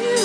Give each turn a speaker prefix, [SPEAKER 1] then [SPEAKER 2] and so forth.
[SPEAKER 1] you.